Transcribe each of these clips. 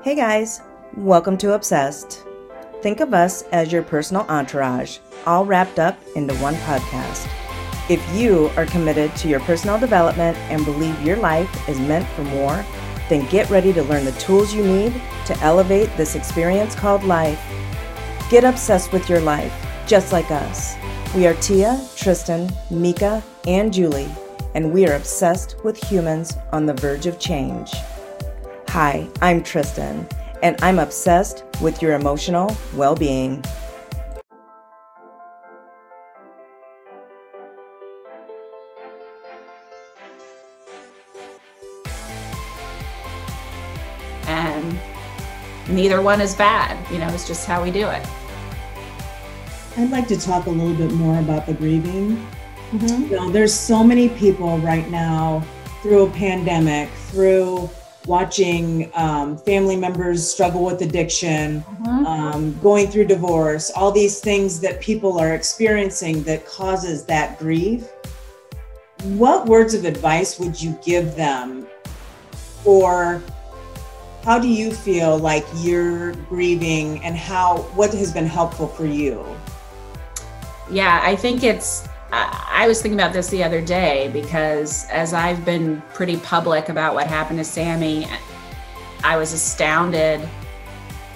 Hey guys, welcome to Obsessed. Think of us as your personal entourage, all wrapped up into one podcast. If you are committed to your personal development and believe your life is meant for more, then get ready to learn the tools you need to elevate this experience called life. Get obsessed with your life, just like us. We are Tia, Tristan, Mika, and Julie, and we are obsessed with humans on the verge of change. Hi, I'm Tristan, and I'm obsessed with your emotional well being. And neither one is bad. You know, it's just how we do it. I'd like to talk a little bit more about the grieving. Mm-hmm. You know, there's so many people right now through a pandemic, through watching um, family members struggle with addiction, mm-hmm. um, going through divorce, all these things that people are experiencing that causes that grief. What words of advice would you give them? Or how do you feel like you're grieving and how what has been helpful for you? Yeah, I think it's I was thinking about this the other day because as I've been pretty public about what happened to Sammy, I was astounded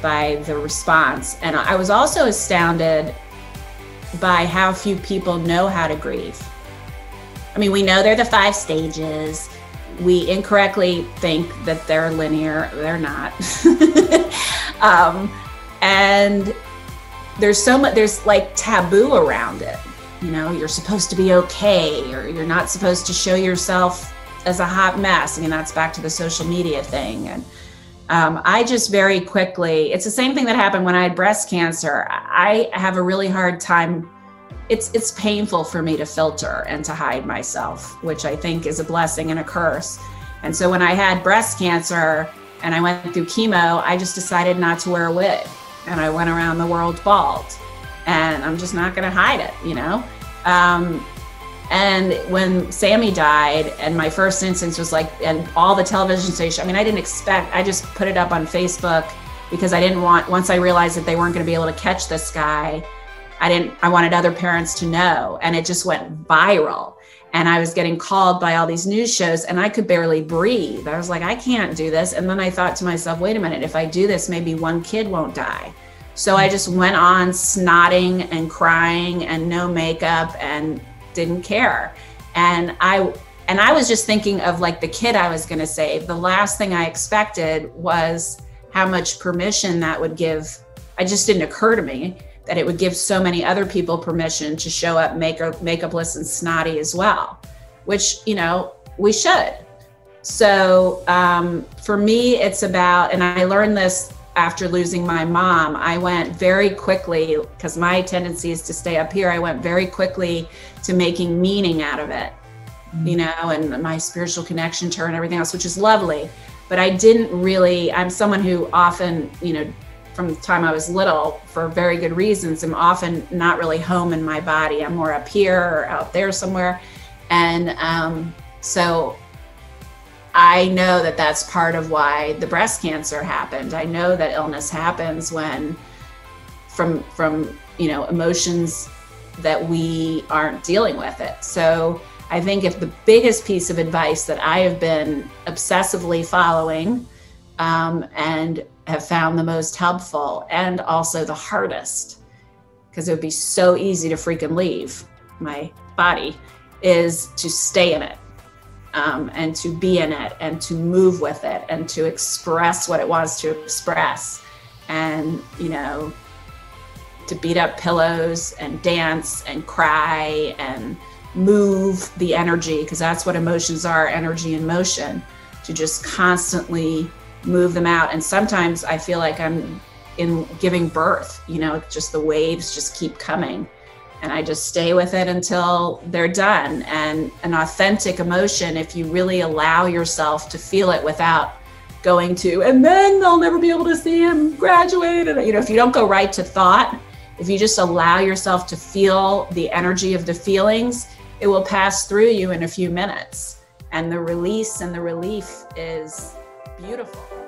by the response. And I was also astounded by how few people know how to grieve. I mean, we know they're the five stages. We incorrectly think that they're linear, they're not. um, and there's so much, there's like taboo around it you know you're supposed to be okay or you're not supposed to show yourself as a hot mess. I mean that's back to the social media thing. And um, i just very quickly it's the same thing that happened when i had breast cancer. I have a really hard time it's it's painful for me to filter and to hide myself which i think is a blessing and a curse. And so when i had breast cancer and i went through chemo i just decided not to wear a wig and i went around the world bald. And I'm just not going to hide it, you know? Um, and when Sammy died, and my first instance was like, and all the television stations, I mean, I didn't expect, I just put it up on Facebook because I didn't want, once I realized that they weren't going to be able to catch this guy, I didn't, I wanted other parents to know. And it just went viral. And I was getting called by all these news shows and I could barely breathe. I was like, I can't do this. And then I thought to myself, wait a minute, if I do this, maybe one kid won't die. So I just went on snotting and crying and no makeup and didn't care. And I and I was just thinking of like the kid I was going to save. The last thing I expected was how much permission that would give. I just didn't occur to me that it would give so many other people permission to show up makeup makeupless and snotty as well, which you know we should. So um, for me, it's about, and I learned this after losing my mom, I went very quickly, because my tendency is to stay up here, I went very quickly to making meaning out of it, mm-hmm. you know, and my spiritual connection to her and everything else, which is lovely. But I didn't really, I'm someone who often, you know, from the time I was little, for very good reasons, I'm often not really home in my body. I'm more up here or out there somewhere. And um, so I know that that's part of why the breast cancer happened. I know that illness happens when from from you know emotions that we aren't dealing with it. So I think if the biggest piece of advice that I have been obsessively following um, and have found the most helpful and also the hardest, because it would be so easy to freaking leave my body, is to stay in it um, and to be in it and to move with it and to express what it wants to express. And you know to beat up pillows and dance and cry and move the energy because that's what emotions are energy and motion to just constantly move them out. And sometimes i feel like i'm in giving birth you know just the waves just keep coming and I just stay with it until they're done. And an authentic emotion, if you really allow yourself to feel it without going to, and then they'll never be able to see him graduate. And, you know, if you don't go right to thought, if you just allow yourself to feel the energy of the feelings, it will pass through you in a few minutes. And the release and the relief is beautiful.